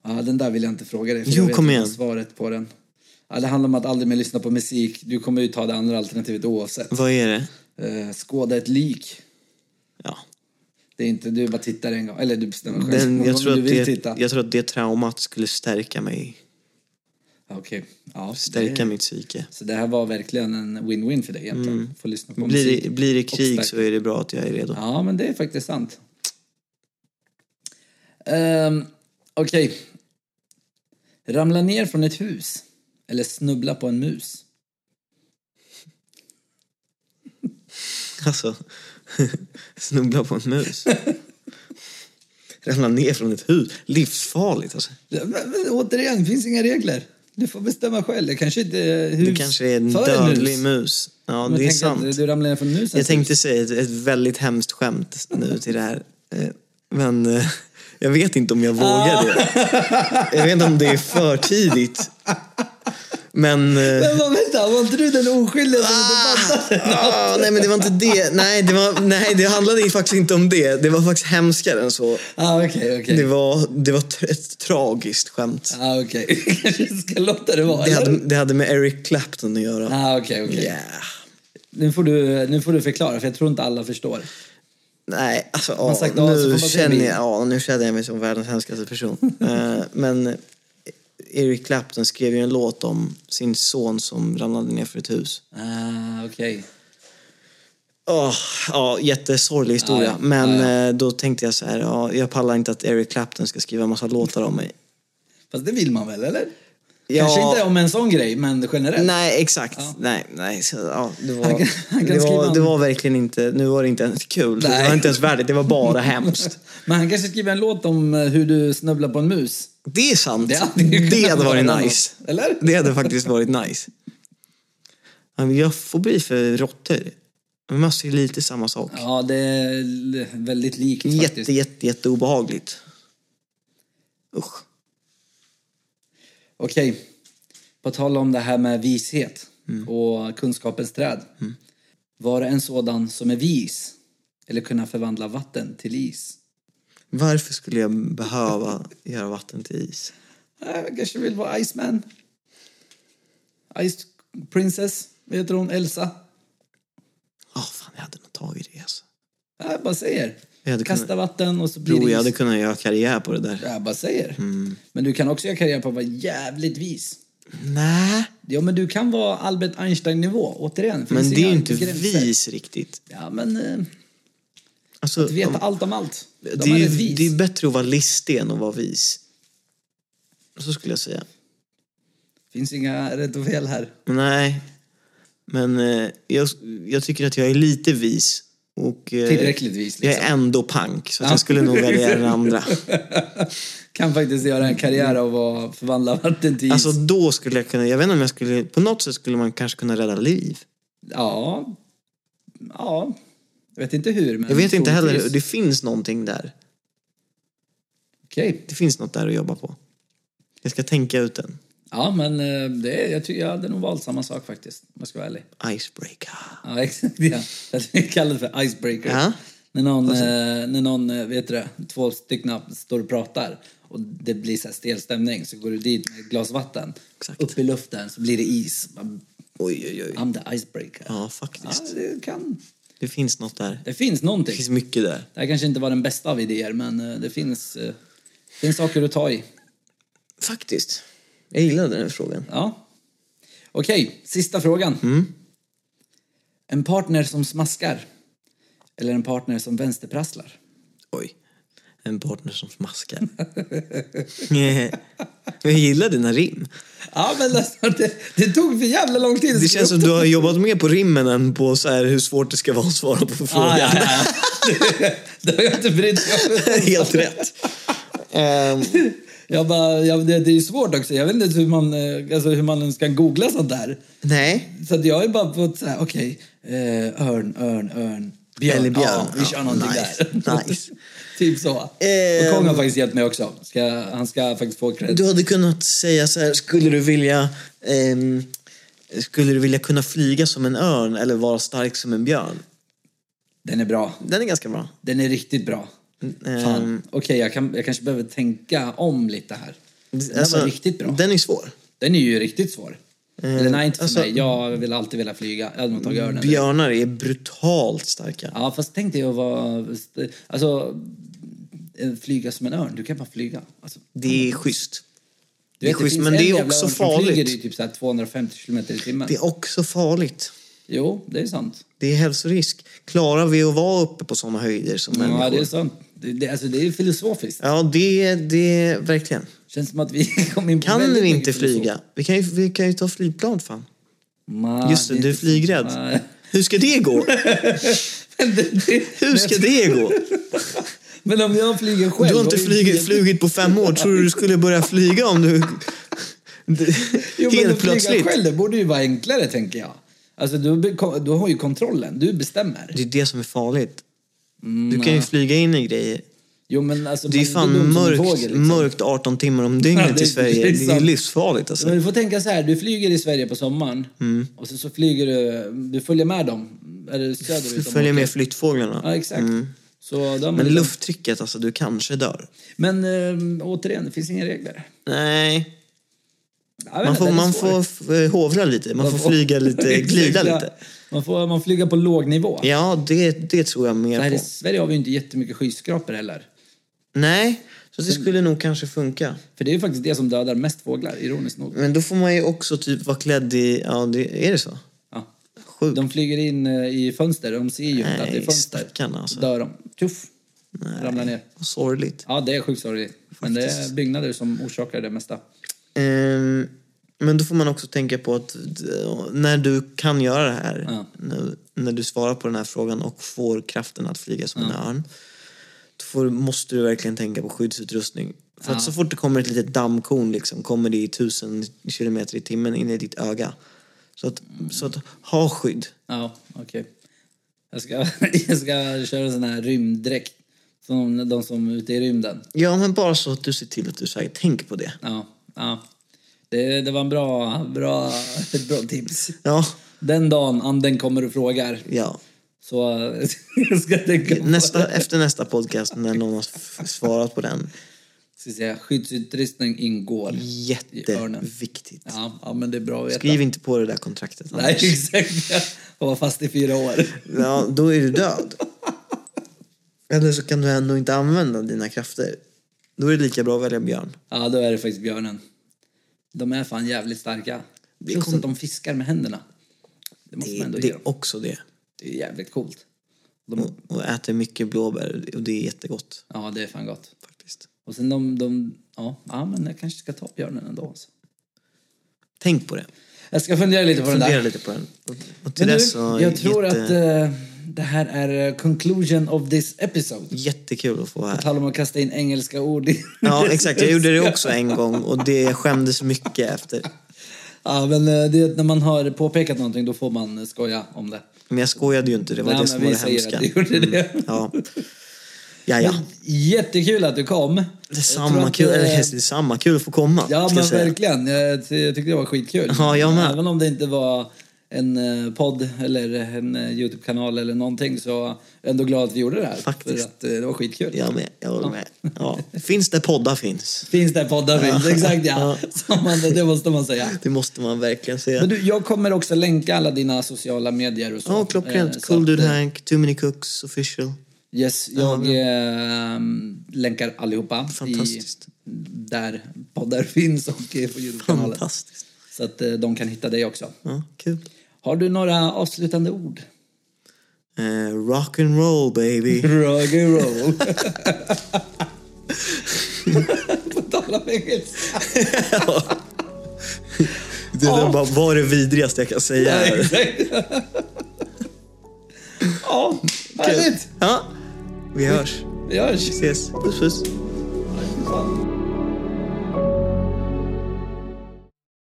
Speaker 1: Ja, den där vill jag inte fråga dig för
Speaker 2: Jo,
Speaker 1: jag vet
Speaker 2: kom igen.
Speaker 1: svaret på den. Ja, det handlar om att aldrig mer lyssna på musik. Du kommer ju ta det andra alternativet oavsett.
Speaker 2: Vad är det?
Speaker 1: Eh, skåda ett lik.
Speaker 2: Ja.
Speaker 1: Det är inte, du bara tittar en gång. Eller du bestämmer själv
Speaker 2: Den, jag, tror
Speaker 1: du vill
Speaker 2: det,
Speaker 1: titta.
Speaker 2: jag tror att det traumat skulle stärka mig.
Speaker 1: Okej. Ja,
Speaker 2: Stärka
Speaker 1: det,
Speaker 2: mitt psyke.
Speaker 1: Så det här var verkligen en win-win för dig egentligen. Få lyssna på
Speaker 2: Blir
Speaker 1: musik.
Speaker 2: det, blir det krig så är det bra att jag är redo.
Speaker 1: Ja, men det är faktiskt sant. Um, Okej. Ramla ner från ett hus. Eller snubbla på en mus.
Speaker 2: Alltså, snubbla på en mus. Ramla ner från ett hus. Livsfarligt alltså.
Speaker 1: Ja, Men, men, återigen, det finns inga regler. Du får bestämma själv. Det kanske inte är hus
Speaker 2: Det kanske är en dödlig
Speaker 1: mus.
Speaker 2: mus. Ja,
Speaker 1: Men
Speaker 2: det är sant.
Speaker 1: Du ramlar ner från musen.
Speaker 2: Jag tänkte säga ett, ett väldigt hemskt skämt nu till det här. Eh, Men eh, jag vet inte om jag vågar det. Jag vet inte om det är för tidigt. Men... eh,
Speaker 1: Men vad, vänta, var inte du den oskyldiga som inte fattade?
Speaker 2: Ah, nej men det var inte det. Nej det, var, nej, det handlade faktiskt inte om det. Det var faktiskt hemskare än så.
Speaker 1: Ah, okej, okej.
Speaker 2: Det var, det var ett tragiskt skämt.
Speaker 1: Ah, okej. Vi kanske ska låta det vara,
Speaker 2: Det hade, det hade med Eric Clapton att göra.
Speaker 1: Ah, okej, okej.
Speaker 2: Yeah.
Speaker 1: Nu, får du, nu får du förklara, för jag tror inte alla förstår.
Speaker 2: Nej, alltså ja,
Speaker 1: sagt
Speaker 2: nu, känner jag, ja, nu känner jag mig som världens hemskaste person. Eh, men Eric Clapton skrev ju en låt om sin son som ramlade ner för ett hus.
Speaker 1: Ah, okej.
Speaker 2: Åh, ja, jättesorglig historia.
Speaker 1: Ja, ja.
Speaker 2: Men
Speaker 1: Ja, ja.
Speaker 2: eh, då tänkte jag så här, ja, jag pallar inte att Eric Clapton ska skriva en massa låtar om mig.
Speaker 1: Fast det vill man väl, eller?
Speaker 2: Ja.
Speaker 1: Kanske inte om en sån grej, men generellt.
Speaker 2: Nej, exakt.
Speaker 1: Ja.
Speaker 2: Nej, nej. Så, ja, det, var,
Speaker 1: Han kan- han kan
Speaker 2: det, var, det var verkligen inte, nu var det inte ens kul. Det
Speaker 1: Nej.
Speaker 2: var inte ens värdigt, det var bara hemskt.
Speaker 1: Men han kanske skriver en låt om eh, hur du snubblar på en mus.
Speaker 2: Det är sant.
Speaker 1: Det
Speaker 2: Det
Speaker 1: hade
Speaker 2: hade,
Speaker 1: ju kunnat
Speaker 2: varit nice.
Speaker 1: eller?
Speaker 2: Det hade faktiskt varit nice. Jag får bli för råttor. Men man ser lite samma sak.
Speaker 1: Ja, det är väldigt likt faktiskt.
Speaker 2: Jätte, jätte, jätte obehagligt. Usch.
Speaker 1: Okej. På tal om det här med vishet
Speaker 2: Mm.
Speaker 1: och kunskapens träd. Var det en sådan som är vis? Eller kunna förvandla vatten till is?
Speaker 2: Varför skulle jag behöva göra vatten till is?
Speaker 1: Jag kanske vill vara Iceman. Ice Princess. Vad heter hon? Elsa?
Speaker 2: Ja, fan jag hade nog tagit det alltså.
Speaker 1: Ja, Jag bara säger. Kasta
Speaker 2: kunnat-
Speaker 1: vatten och så blir
Speaker 2: Jo,
Speaker 1: det
Speaker 2: jag hade kunnat göra karriär på det där.
Speaker 1: Jag bara säger.
Speaker 2: Mm.
Speaker 1: Men du kan också göra karriär på att vara jävligt vis.
Speaker 2: Nej.
Speaker 1: Ja, men du kan vara Albert Einstein-nivå. Återigen.
Speaker 2: Men det är ju inte
Speaker 1: gränser.
Speaker 2: vis riktigt.
Speaker 1: Ja, men eh,
Speaker 2: Alltså,
Speaker 1: att veta
Speaker 2: om-
Speaker 1: allt om allt. De
Speaker 2: det, är ju, det är bättre att vara listig än att vara vis. Så skulle jag säga.
Speaker 1: finns inga rätt och fel här.
Speaker 2: Nej. Men eh, jag, jag tycker att jag är lite vis. Och, eh,
Speaker 1: Tillräckligt vis
Speaker 2: Jag
Speaker 1: liksom.
Speaker 2: är ändå pank, så att jag skulle nog välja den andra.
Speaker 1: Kan faktiskt göra en karriär av att förvandla vatten till is.
Speaker 2: Alltså då skulle jag kunna, jag vet inte om jag skulle, på något sätt skulle man kanske kunna rädda liv.
Speaker 1: Ja. Ja. Jag vet inte hur, men
Speaker 2: Jag vet inte heller, det finns någonting där.
Speaker 1: Okej.
Speaker 2: Det finns något där att jobba på. Jag ska tänka ut den.
Speaker 1: Ja, men eh, det, jag, tycker, jag hade nog valt samma sak faktiskt, om jag ska vara ärlig.
Speaker 2: Icebreaker.
Speaker 1: Ja, exakt. Ja. Jag kallar det för icebreaker.
Speaker 2: Ja.
Speaker 1: När någon, eh, när någon eh, vet du det, två stycken står och pratar och det blir så stel stämning så går du dit med ett glas vatten.
Speaker 2: Exakt.
Speaker 1: Upp i luften så blir det is.
Speaker 2: Oj, oj, oj.
Speaker 1: I'm the icebreaker.
Speaker 2: Ja,
Speaker 1: Ja,
Speaker 2: faktiskt.
Speaker 1: det, kan,
Speaker 2: Det finns något där.
Speaker 1: det finns
Speaker 2: Det
Speaker 1: någonting.
Speaker 2: finns mycket där.
Speaker 1: Det här kanske inte var den bästa av idéer men det finns, eh, finns saker att ta i.
Speaker 2: Faktiskt. Jag gillade den frågan.
Speaker 1: Ja. Okej, sista frågan.
Speaker 2: Mm.
Speaker 1: En partner som smaskar eller en partner som vänsterprasslar?
Speaker 2: Oj. En partner som smaskar. Jag gillar dina rim.
Speaker 1: Ja, men alltså, det, det tog för jävla lång tid.
Speaker 2: Det känns som du har jobbat mer på rimmen än på så här hur svårt det ska vara att svara på frågan.
Speaker 1: Ah, ja, ja, ja. Det har jag inte brytt mig om.
Speaker 2: Helt rätt. Ehm,
Speaker 1: Jag bara, jag, det, det är ju svårt också. Jag vet inte hur man, eh, alltså, hur man ska googla sånt där.
Speaker 2: nej.
Speaker 1: Så att jag är bara på så här, okej, eh, örn, örn, örn. Björn.
Speaker 2: Eller björn.
Speaker 1: Ja, vi kör
Speaker 2: Ja,
Speaker 1: någonting
Speaker 2: nice,
Speaker 1: där.
Speaker 2: nice.
Speaker 1: typ så.
Speaker 2: Ehm.
Speaker 1: Och Kong har faktiskt hjälpt mig också. Ska, han ska faktiskt få cred.
Speaker 2: Du hade kunnat säga så här, skulle du vilja ehm, skulle du vilja kunna flyga som en örn eller vara stark som en björn?
Speaker 1: Den är bra.
Speaker 2: Den är ganska bra.
Speaker 1: Den är riktigt bra.
Speaker 2: Ehm,
Speaker 1: Fan. Okej, jag, kan, jag kanske behöver tänka om lite här. Den
Speaker 2: alltså,
Speaker 1: var riktigt bra.
Speaker 2: Den är svår.
Speaker 1: Den är ju riktigt svår. Eller nej, inte för
Speaker 2: alltså-
Speaker 1: mig. Jag vill alltid vilja flyga. Jag hade nog tagit örnen.
Speaker 2: Björnar är brutalt starka.
Speaker 1: Ja, fast tänkte jag vara... Alltså, eh, flyga som en örn. Du kan bara flyga. Alltså,
Speaker 2: Det är schysst.
Speaker 1: du
Speaker 2: det är schysst, men
Speaker 1: en
Speaker 2: det är också
Speaker 1: som flyger
Speaker 2: farligt.
Speaker 1: i typ så här 250 kilometer i timmen.
Speaker 2: Det är också farligt.
Speaker 1: Jo, det är sant.
Speaker 2: Det är hälsorisk. Klarar vi att vara uppe på sådana höjder som
Speaker 1: Ja,
Speaker 2: människor?
Speaker 1: det är sant. Det, det, alltså, det är filosofiskt.
Speaker 2: Ja, det, det verkligen.
Speaker 1: Känns som att vi kom in på
Speaker 2: Kan vi
Speaker 1: mycket
Speaker 2: inte flyga? Vi kan ju, vi kan ju ta flygplan fan.
Speaker 1: Nej,
Speaker 2: Just det,
Speaker 1: är
Speaker 2: du är flygrädd.
Speaker 1: Nej.
Speaker 2: Hur ska det gå?
Speaker 1: Det, det,
Speaker 2: Hur ska det gå?
Speaker 1: men om jag flyger själv...
Speaker 2: Du har inte flugit, flugit på fem år. Tror du du skulle börja flyga om du...
Speaker 1: Jo, men att flyga
Speaker 2: plötsligt.
Speaker 1: själv, det borde ju vara enklare, tänker jag. Alltså, du, du har ju kontrollen. Du bestämmer.
Speaker 2: Det är det som är farligt. Du kan ju flyga in i grejer.
Speaker 1: Jo men alltså...
Speaker 2: Det är fan mörkt,
Speaker 1: fågel, liksom.
Speaker 2: mörkt 18 timmar om dygnet
Speaker 1: Ja, det-
Speaker 2: i Sverige.
Speaker 1: det är
Speaker 2: Det är livsfarligt alltså.
Speaker 1: Men du får tänka så här, du flyger i Sverige på sommaren
Speaker 2: Mm.
Speaker 1: och så, så flyger du, du följer med dem. Söderut?
Speaker 2: Du följer med flyttfåglarna.
Speaker 1: Ja, exakt. Så har man
Speaker 2: Men
Speaker 1: liksom-
Speaker 2: lufttrycket, alltså du kanske dör.
Speaker 1: Men äh, återigen, det finns inga regler.
Speaker 2: Nej, man får, man får hovra lite. Man får flyga lite, glida lite.
Speaker 1: Man får man flyga på låg nivå.
Speaker 2: Ja, det, det tror jag
Speaker 1: Så
Speaker 2: mer
Speaker 1: här i
Speaker 2: på.
Speaker 1: Sverige har vi ju inte jättemycket skyskrapor heller.
Speaker 2: Nej, så det skulle nog kanske funka.
Speaker 1: För det är ju faktiskt det som dödar mest fåglar, ironiskt nog.
Speaker 2: Men då får man ju också typ vara klädd i... Ja, det, är det så?
Speaker 1: Ja.
Speaker 2: Sjukt.
Speaker 1: De flyger in eh, i fönster, de ser ju inte att det är
Speaker 2: Nej,
Speaker 1: fönster.
Speaker 2: stackarna alltså.
Speaker 1: Dör de. Tuff. Ramlar ner.
Speaker 2: Sorgligt.
Speaker 1: Ja, det är sjukt sorgligt. Men det är byggnader som orsakar det mesta.
Speaker 2: Ehm, men då får man också tänka på att när du kan göra det här,
Speaker 1: Ja.
Speaker 2: när, när du svarar på den här frågan och får kraften att flyga som en örn, då får, måste du verkligen tänka på skyddsutrustning. För att så fort det kommer ett litet dammkorn liksom, kommer det i tusen kilometer i timmen in i ditt öga. Så att, så att ha skydd.
Speaker 1: Ja, okej. Jag, ska, jag ska köra en sån här rymddräkt. Som de som är ute i rymden.
Speaker 2: Ja, men bara så att du ser till att du säger, tänk på det.
Speaker 1: Ja, ja. Det, det var en bra, bra, ett bra tips.
Speaker 2: Ja,
Speaker 1: Den dagen anden kommer och frågar
Speaker 2: ja.
Speaker 1: så jag ska tänka på
Speaker 2: Nästa, efter nästa podcast när någon har svarat på den.
Speaker 1: Ska säga, skyddsutrustning ingår.
Speaker 2: Jätteviktigt.
Speaker 1: Ja, ja, men det är bra att veta.
Speaker 2: Skriv inte på det där kontraktet.
Speaker 1: Nej,
Speaker 2: Anders.
Speaker 1: exakt. Jag var fast i fyra år.
Speaker 2: Ja, då är du död. Eller så kan du ändå inte använda dina krafter. Då är det lika bra att välja björn.
Speaker 1: Ja, då är det faktiskt björnen. De är fan jävligt starka. Plus
Speaker 2: kom-
Speaker 1: att de fiskar med händerna. Det måste
Speaker 2: Det,
Speaker 1: man ändå
Speaker 2: det är också det.
Speaker 1: Det är jävligt coolt. De,
Speaker 2: Och, och äter mycket blåbär och det är jättegott
Speaker 1: ja, det är fan gott.
Speaker 2: faktiskt.
Speaker 1: Och sen de, de ja, ja, men jag kanske ska ta björnen ändå. Alltså.
Speaker 2: Tänk på det.
Speaker 1: Jag ska fundera lite på den där.
Speaker 2: lite på den. Och, och till
Speaker 1: Men
Speaker 2: dess
Speaker 1: du, jag tror
Speaker 2: jätte,
Speaker 1: att eh, det här är eh, conclusion of this episode.
Speaker 2: jättekul att få här.
Speaker 1: Tala om att kasta in engelska ord i
Speaker 2: Ja, exakt. Jag gjorde det också en gång och det skämdes mycket efter.
Speaker 1: Ja, men eh, det, när man har påpekat någonting då får man eh, skoja om det.
Speaker 2: Men jag skojade ju inte, det var
Speaker 1: Nej,
Speaker 2: det som var det hemska. Mm.
Speaker 1: att du gjorde det.
Speaker 2: Ja. Ja, ja.
Speaker 1: Jättekul att du kom.
Speaker 2: Det är
Speaker 1: Jag
Speaker 2: samma
Speaker 1: tror att,
Speaker 2: kul, eller det är samma kul att få komma.
Speaker 1: Ja, men verkligen. Jag, jag tyckte det var skitkul.
Speaker 2: Ja, jag med.
Speaker 1: Även om det inte var en eh, podd eller en eh, Youtube-kanal eller någonting så är jag ändå glad att vi gjorde det här.
Speaker 2: Faktiskt.
Speaker 1: För att eh, det var skitkul.
Speaker 2: Jag med, jag håller med. Ja. Finns det poddar finns.
Speaker 1: Finns det poddar finns, exakt ja. Man, det måste man säga.
Speaker 2: Det måste man verkligen säga.
Speaker 1: Men du, jag kommer också länka alla dina sociala medier och så.
Speaker 2: Ja,
Speaker 1: Eh,
Speaker 2: klockrent.
Speaker 1: så
Speaker 2: Cool Dude
Speaker 1: eh,
Speaker 2: Hank, Too Many Cooks official.
Speaker 1: Yes, jag eh, länkar allihopa
Speaker 2: Fantastiskt.
Speaker 1: i där poddar finns och eh, på Youtube-kanalen.
Speaker 2: Fantastiskt.
Speaker 1: Så att eh, de kan hitta dig också.
Speaker 2: Ja, kul.
Speaker 1: Har du några avslutande ord?
Speaker 2: Eh, rock and roll baby.
Speaker 1: Rock and roll. På tal om engelska.
Speaker 2: Det där bara var det vidrigaste jag kan säga.
Speaker 1: Ja,
Speaker 2: här.
Speaker 1: exakt. Ja, härligt.
Speaker 2: Ja, vi hörs.
Speaker 1: Vi hörs.
Speaker 2: Ses. Puss puss.